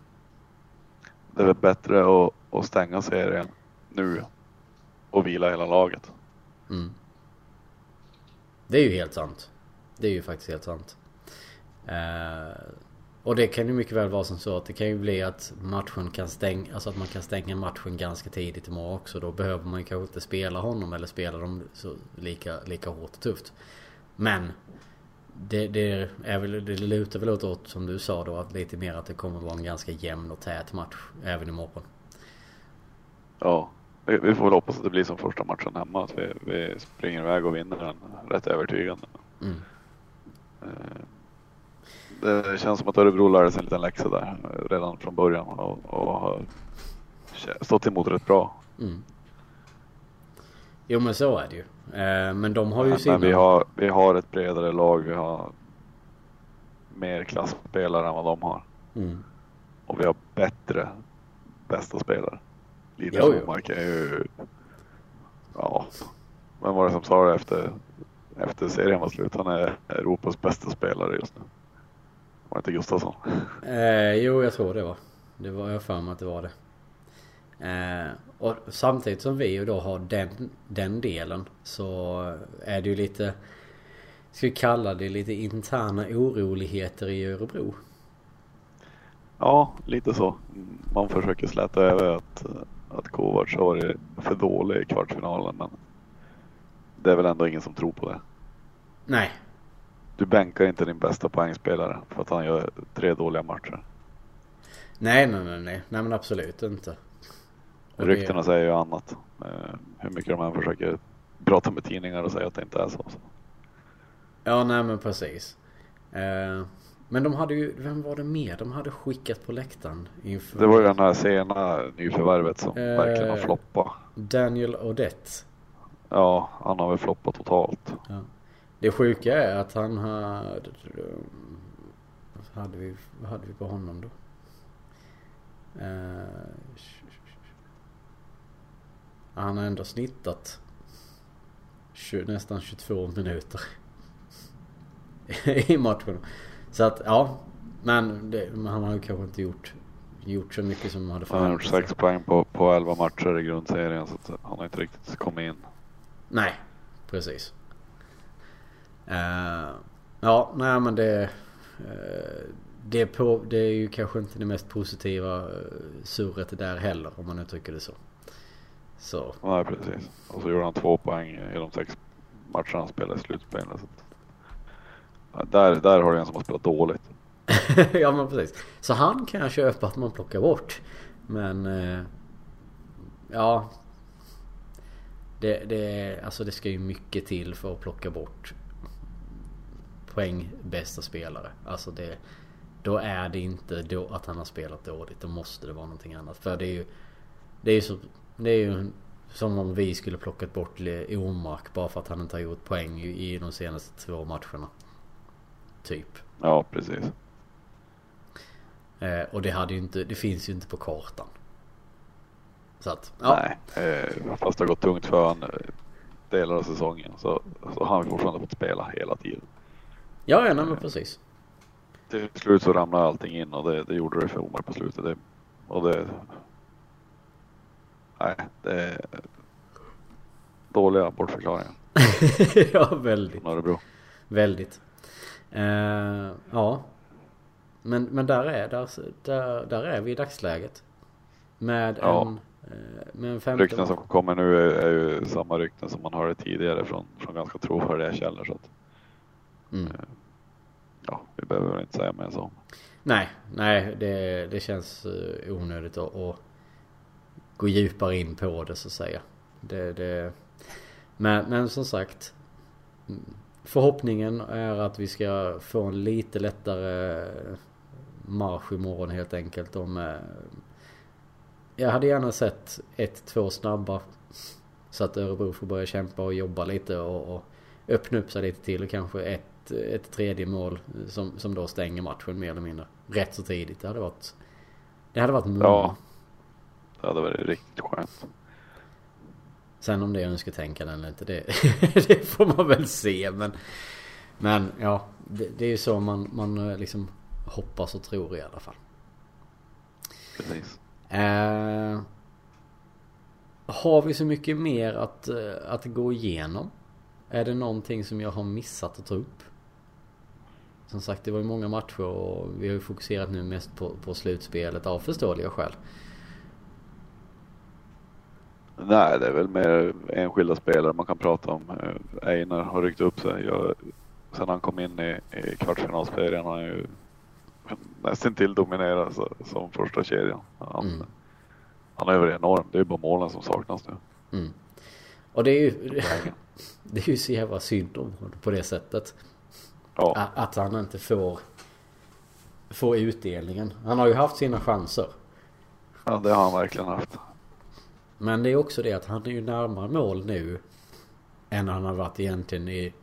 Det är väl bättre att, att stänga serien nu och vila hela laget. Mm. Det är ju helt sant. Det är ju faktiskt helt sant. Uh, och det kan ju mycket väl vara som så att det kan ju bli att matchen kan stänga, alltså att man kan stänga matchen ganska tidigt imorgon också. Då behöver man kanske inte spela honom eller spela dem så lika, lika hårt och tufft. Men det, det, är väl, det lutar väl åt, som du sa då, att lite mer att det kommer vara en ganska jämn och tät match även imorgon. Ja, vi, vi får väl hoppas att det blir som första matchen hemma. Att vi, vi springer iväg och vinner den rätt övertygande. Mm. Eh, det känns som att Örebro lärde sig en liten läxa där redan från början och, och har stått emot rätt bra. Mm. Jo men så är det ju. Eh, men de har ju sina... Men vi har, vi har ett bredare lag. Vi har mer klassspelare än vad de har. Mm. Och vi har bättre bästa spelare. Linus Omark är ju vem var det som sa det efter, efter serien var slut? Han är Europas bästa spelare just nu. Var det inte Gustafsson? Eh, jo, jag tror det var. Det var jag för mig att det var det. Eh, och samtidigt som vi ju då har den, den delen så är det ju lite Ska vi kalla det lite interna oroligheter i Örebro? Ja, lite så. Man försöker släta över att, att Kovacs har varit för dålig i kvartsfinalen men det är väl ändå ingen som tror på det. Nej. Du bänkar inte din bästa poängspelare för att han gör tre dåliga matcher. Nej, nej, nej, nej, nej men absolut inte. Och Ryktena det... säger ju annat. Eh, hur mycket de än försöker prata med tidningar och säga att det inte är så. Ja, nej men precis. Eh, men de hade ju, vem var det mer de hade skickat på läktaren? Inför... Det var ju den här sena nyförvärvet som eh, verkligen har floppat. Daniel Odette. Ja, han har väl floppat totalt. Ja. Det sjuka är att han hade... Vad hade vi, vad hade vi på honom då? Uh, han har ändå snittat 20, nästan 22 minuter i matchen. Så att ja, men det, han har ju kanske inte gjort, gjort så mycket som man hade förväntat sig. Han har gjort 6 poäng på, på 11 matcher i grundserien så han har inte riktigt kommit in. Nej, precis. Uh, ja, nej men det... Uh, det, på, det är ju kanske inte det mest positiva uh, surret där heller om man nu tycker det så. Så. Nej precis. Och så gjorde han två poäng i de sex matcherna han spelade i slutspelet. Där, där har du en som har spelat dåligt. ja men precis. Så han kan jag köpa att man plockar bort. Men... Eh, ja. Det, det, alltså det ska ju mycket till för att plocka bort poäng bästa spelare. Alltså det... Då är det inte då att han har spelat dåligt. Då måste det vara någonting annat. För det är ju... Det är ju så... Det är ju som om vi skulle plockat bort Omark bara för att han inte har gjort poäng i de senaste två matcherna. Typ. Ja, precis. Eh, och det hade ju inte, det finns ju inte på kartan. Så att, ja. Nej, eh, fast det har gått tungt för honom eh, delar av säsongen så, så har han fortfarande fått spela hela tiden. Ja, ja, nej, men precis. Till slut så ramlade allting in och det, det gjorde det för Omar på slutet. Det, och det... Nej, det är dåliga bortförklaringar. ja, väldigt. Norrebro. Väldigt. Uh, ja. Men, men där, är, där, där, där är vi i dagsläget. Med ja. en... Uh, med en femte... Rykten som kommer nu är, är, ju samma rykten som man hörde tidigare från, från ganska trovärdiga källor. Så att, mm ja, vi behöver väl inte säga mer än så. Nej, nej det, det känns eh, onödigt att, att gå djupare in på det så att säga. Det, det, men, men som sagt Förhoppningen är att vi ska få en lite lättare marsch imorgon helt enkelt. Om, eh, jag hade gärna sett ett, två snabba. Så att Örebro får börja kämpa och jobba lite och, och öppna upp sig lite till och kanske ett, ett tredje mål som, som då stänger matchen mer eller mindre. Rätt så tidigt. Det hade varit... Det hade varit mål. Ja. Det hade varit riktigt skönt. Sen om det är önsketänkande eller inte det, det får man väl se men Men ja det, det är ju så man, man eh, liksom hoppas och tror i alla fall. Precis. Eh, har vi så mycket mer att, eh, att gå igenom? Är det någonting som jag har missat att ta upp? Som sagt det var ju många matcher och vi har ju fokuserat nu mest på, på slutspelet av förståeliga skäl. Nej, det är väl mer enskilda spelare man kan prata om. Eh, Einar har ryckt upp sig. Jag, sen han kom in i, i kvartsfinalserien har han ju nästan till dominerat som första kedjan. Han, mm. han är väl enorm. Det är bara målen som saknas nu. Mm. Och det är ju det är ju så jävla synd om honom på det sättet. Ja. Att han inte får får utdelningen. Han har ju haft sina chanser. Ja, det har han verkligen haft. Men det är också det att han är ju närmare mål nu än han har varit egentligen i,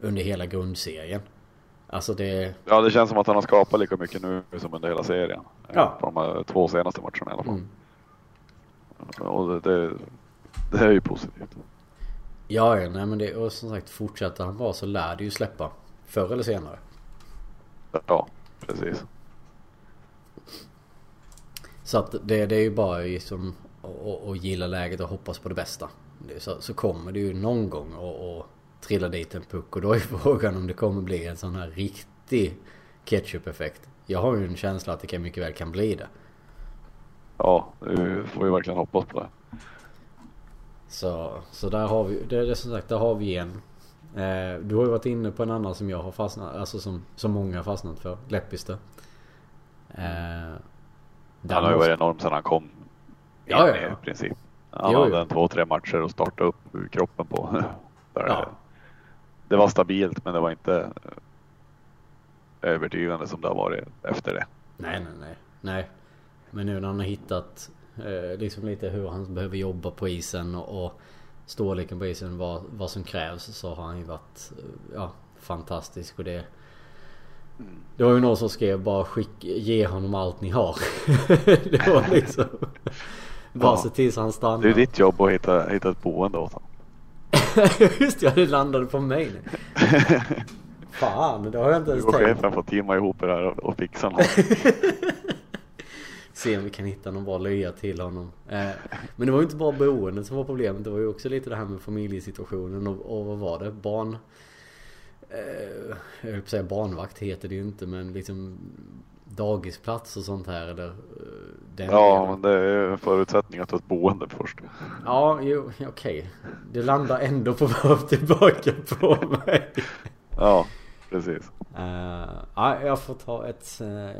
under hela grundserien. Alltså det... Ja det känns som att han har skapat lika mycket nu som under hela serien. Ja. På de här två senaste matcherna i alla fall. Mm. Och det, det, det, är ju positivt. Ja, nej men det, och som sagt fortsätter han bara så lär det ju släppa. Förr eller senare. Ja, precis. Så att det, det är ju bara liksom att gilla läget och hoppas på det bästa. Så, så kommer det ju någon gång att trilla dit en puck och då är frågan om det kommer bli en sån här riktig ketchup-effekt. Jag har ju en känsla att det kan mycket väl kan bli det. Ja, det får vi verkligen hoppas på det. Så, så där har vi, det är som sagt, där har vi en. Eh, du har ju varit inne på en annan som jag har fastnat, alltså som, som många har fastnat för. Leppister. Eh, han har ju varit enorm sedan han kom ja, ja, ja. i princip. Han jo, hade en två, tre matcher att starta upp kroppen på. Ja. Det var stabilt men det var inte eh, övertygande som det har varit efter det. Nej, nej, nej. nej. Men nu när han har hittat eh, liksom lite hur han behöver jobba på isen och, och storleken på isen, vad, vad som krävs så har han ju varit eh, ja, fantastisk och det det var ju någon som skrev bara skick, ge honom allt ni har. det var liksom Bara ja. se till så han stannar. Det är ditt jobb att hitta, hitta ett boende åt honom. Just ja, det landade på mig nu. Fan, det har jag inte ens tänkt. Du och chefen får teama ihop det här och, och fixa något. Se om vi kan hitta någon bra löja till honom. Eh, men det var ju inte bara boendet som var problemet. Det var ju också lite det här med familjesituationen och, och vad var det? Barn... Eh, jag höll på att säga barnvakt heter det ju inte men liksom dagisplats och sånt här eller? Eh, ja, delen. men det är en förutsättning att ha ett boende först. Ja, jo, okej. Okay. Det landar ändå på att tillbaka på mig. Ja, precis. Uh, ja, jag får ta ett... Uh,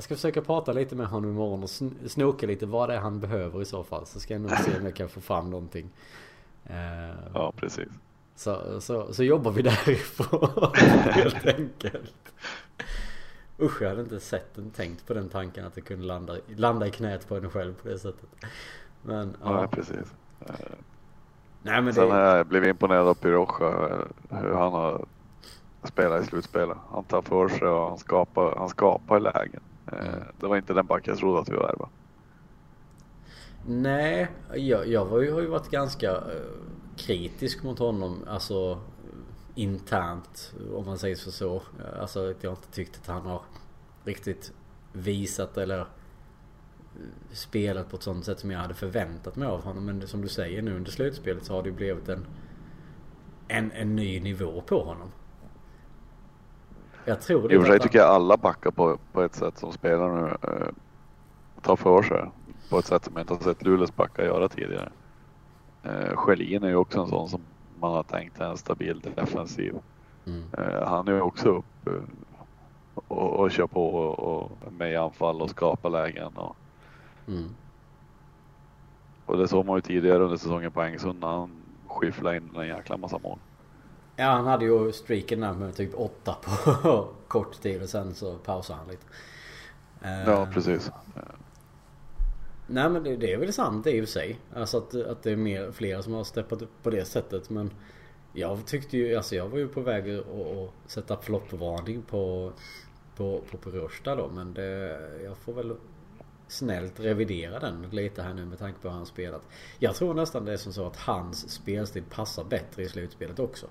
jag ska försöka prata lite med honom imorgon och snoka lite vad det är han behöver i så fall. Så ska jag nog se om jag kan få fram någonting. Uh, ja, precis. Så, så, så jobbar vi därifrån helt enkelt. Usch, jag hade inte sett den, tänkt på den tanken att det kunde landa, landa i knät på en själv på det sättet. Men, ja. ja precis. Nej, men Sen det... har jag blivit imponerad av Pirocha, hur han har spelat i slutspelet. Han tar för sig och han skapar, han skapar lägen. Eh, det var inte den back jag trodde att vi var. Va? Nej, jag, jag var ju, har ju varit ganska eh, kritisk mot honom. Alltså internt om man säger så. så. Alltså att jag inte tyckt att han har riktigt visat eller spelat på ett sånt sätt som jag hade förväntat mig av honom. Men som du säger nu under slutspelet så har det ju blivit en, en, en ny nivå på honom. Jag tror det. I och för sig tycker jag alla backar på, på ett sätt som spelar nu eh, tar för sig. På ett sätt som jag inte har sett Luleås backar göra tidigare. Eh, Schelin är ju också en sån som man har tänkt är en stabil defensiv. Mm. Eh, han är ju också upp eh, och, och kör på och, och med i anfall och skapar lägen. Och, mm. och det såg man ju tidigare under säsongen på Engsund när han skyfflade in en jäkla massa mål. Ja han hade ju streaken där med typ åtta på kort tid och sen så pausade han lite. Ja precis. Nej men det, det, är väl sant i och för sig. Alltså att, att det är mer, flera som har steppat upp på det sättet. Men jag tyckte ju, alltså jag var ju på väg att, att sätta floppvarning på på, på Perusta då. Men det, jag får väl snällt revidera den lite här nu med tanke på hur han spelat. Jag tror nästan det är som så att hans spelstil passar bättre i slutspelet också.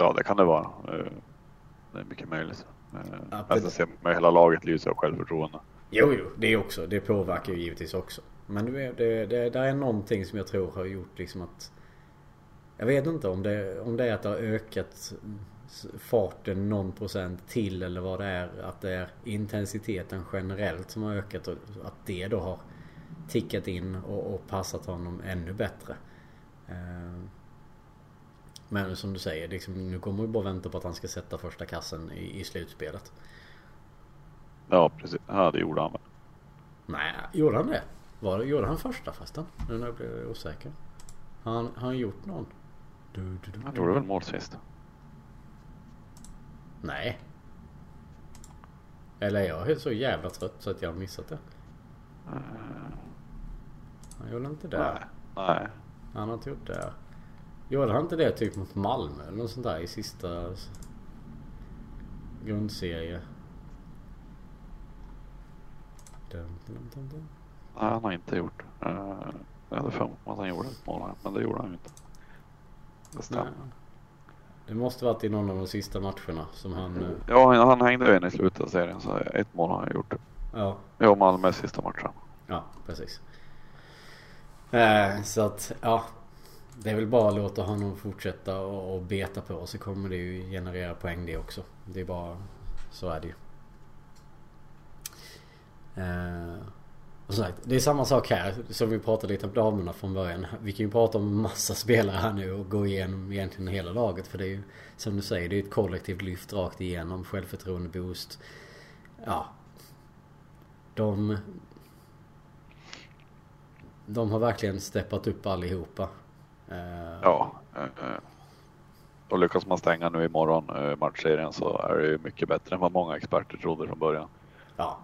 Ja det kan det vara. Eh, det är mycket möjligt. Eh, ja, jag ser med hela laget lyser av självförtroende. Jo, jo, det är också. Det påverkar ju givetvis också. Men det, det, det, det är någonting som jag tror har gjort liksom att... Jag vet inte om det, om det är att det har ökat farten någon procent till eller vad det är. Att det är intensiteten generellt som har ökat och att det då har tickat in och, och passat honom ännu bättre. Men som du säger, liksom, nu kommer vi bara vänta på att han ska sätta första kassen i, i slutspelet. Ja precis, ja det gjorde han väl. Nej, gjorde han det? Var, gjorde han första festen? Nu när jag blev osäker. Han, har han gjort någon? Du, du, du, han gjorde väl mål sist? Nej. Eller jag är så jävla trött så att jag har missat det. Han gjorde inte det. Nej. Nej. Han har inte gjort det. Gjorde han inte det typ mot Malmö eller något sånt där i sista grundserie? Dun, dun, dun, dun. Nej, han har inte gjort. Uh, Jag hade för mig att han gjorde ett mål här, men det gjorde han ju inte. Det stämmer. Det måste varit i någon av de sista matcherna som han... eh, Ja, han hängde ju in i slutet av serien så ett mål har han gjort. Ja, Ja, Malmös sista matchen. ja precis. Eh, så att, ja. Det är väl bara att låta honom fortsätta och, och beta på så kommer det ju generera poäng det också. Det är bara... Så är det ju. Eh, och som sagt, det är samma sak här som vi pratade lite om damerna från början. Vi kan ju prata om massa spelare här nu och gå igenom egentligen hela laget. För det är ju som du säger, det är ett kollektivt lyft rakt igenom. Självförtroende boost. Ja. De... De har verkligen steppat upp allihopa. Eh, Ja. eh, eh. Och lyckas man stänga nu imorgon eh, matchserien så är det ju mycket bättre än vad många experter trodde från början. ja.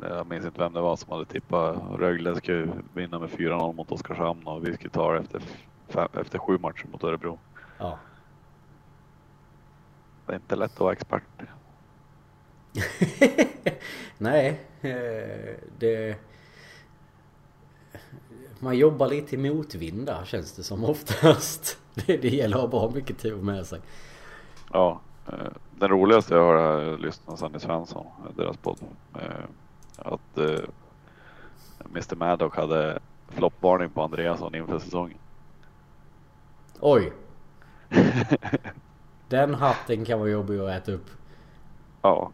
Jag minns inte vem det var som hade tippat Rögle skulle vinna med 4-0 mot Oskarshamn och vi skulle ta det efter, fem, efter sju matcher mot Örebro. ja. Det är inte lätt att vara expert. Nej, det... Man jobbar lite i motvind där känns det som oftast. Det, det gäller att ha bra mycket tur med sig. Ja, eh, den roligaste jag har är lyssnat Sanny Svensson, deras podd. Eh, Att eh, Mr Maddock hade floppvarning på Andreasson inför säsongen. Oj! Den hatten kan vara jobbig att äta upp. Ja.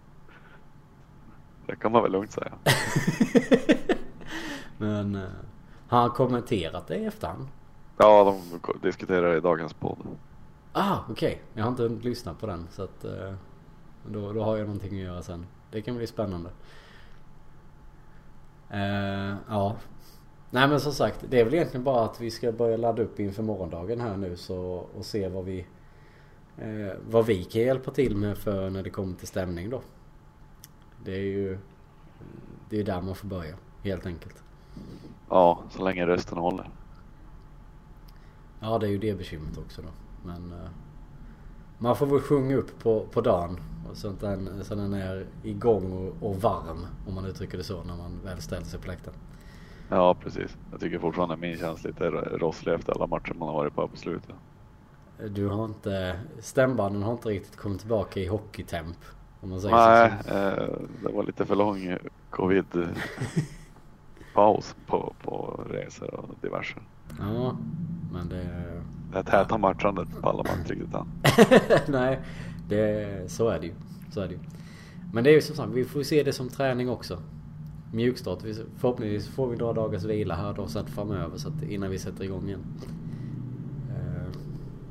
Det kan man väl lugnt säga. Men har han kommenterat det i efterhand? Ja, de diskuterar i dagens podd. Ah, okej. Jag har inte hunnit lyssna på den så att eh, då, då har jag någonting att göra sen. Det kan bli spännande. Eh, ja. Nej men som sagt, det är väl egentligen bara att vi ska börja ladda upp inför morgondagen här nu så, och se vad vi eh, vad vi kan hjälpa till med för när det kommer till stämning då. Det är ju det är där man får börja helt enkelt. Ja, så länge rösten håller. Ja det är ju det bekymret också då. Men eh, man får väl sjunga upp på, på dagen. och Så att den, så den är igång och, och varm om man uttrycker det så när man väl ställer sig på läktaren. Ja, precis. Jag tycker fortfarande min känns lite rosslig efter alla matcher man har varit på här på slutet. Du har inte, stämbanden har inte riktigt kommit tillbaka i hockeytemp. Om man säger Nej, så. eh, det var lite för lång covid paus på, på resor och diverse. Ja, men det... Det här täta matchandet pallar man inte riktigt an. Nej, det, så är det ju. Så är det ju. Men det är ju som sagt, vi får se det som träning också. Mjukstart. Vi- Förhoppningsvis får vi några dagars vila här då sen framöver så att innan vi sätter igång igen. Eh,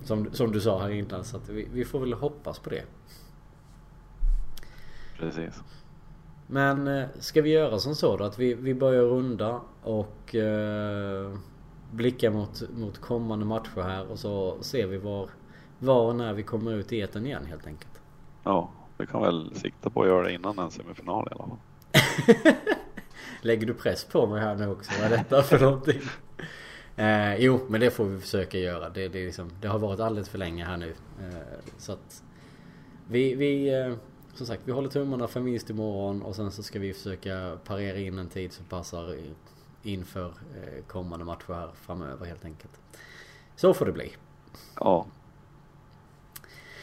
Som, som du sa här innan så att vi, vi får väl hoppas på det. Precis. Men eh, ska vi göra som så då att vi, vi börjar runda och eh, blicka mot, mot kommande matcher här och så ser vi var, var och när vi kommer ut i etern igen helt enkelt. Ja, vi kan väl sikta på att göra det innan en semifinal i alla fall. Lägger du press på mig här nu också? Vad är detta för någonting? Eh, jo, men det får vi försöka göra. Det, det, liksom, det har varit alldeles för länge här nu. Eh, så att vi, vi eh, som sagt, vi håller tummarna för minst imorgon och sen så ska vi försöka parera in en tid som passar inför eh, kommande matcher här framöver helt enkelt. Så får det bli. Ja.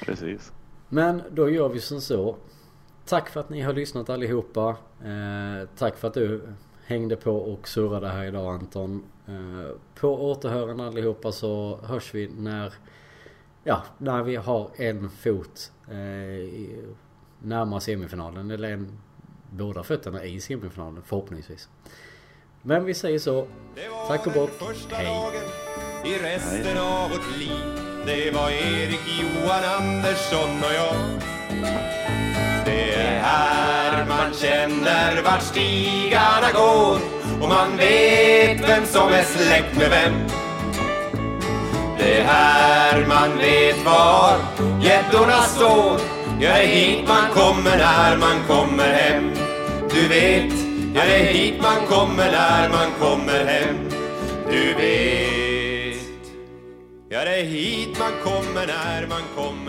Precis. Men då gör vi som så. Tack för att ni har lyssnat allihopa. Eh, tack för att du hängde på och surrade här idag Anton. Eh, på återhörande allihopa så hörs vi när, ja, när vi har en fot eh, närmare semifinalen. Eller en, båda fötterna i semifinalen förhoppningsvis. Men vi säger så. Tack och bock. Hej. dagen i resten av vårt liv. Det var Erik, Johan, Andersson och jag. Det är här man känner vart stigarna går och man vet vem som är släkt med vem. Det är här man vet var gäddorna står. Ja, det är hit man kommer när man kommer hem. Du vet, ja det är hit man kommer när man kommer hem. Du vet, ja det är hit man kommer när man kommer hem.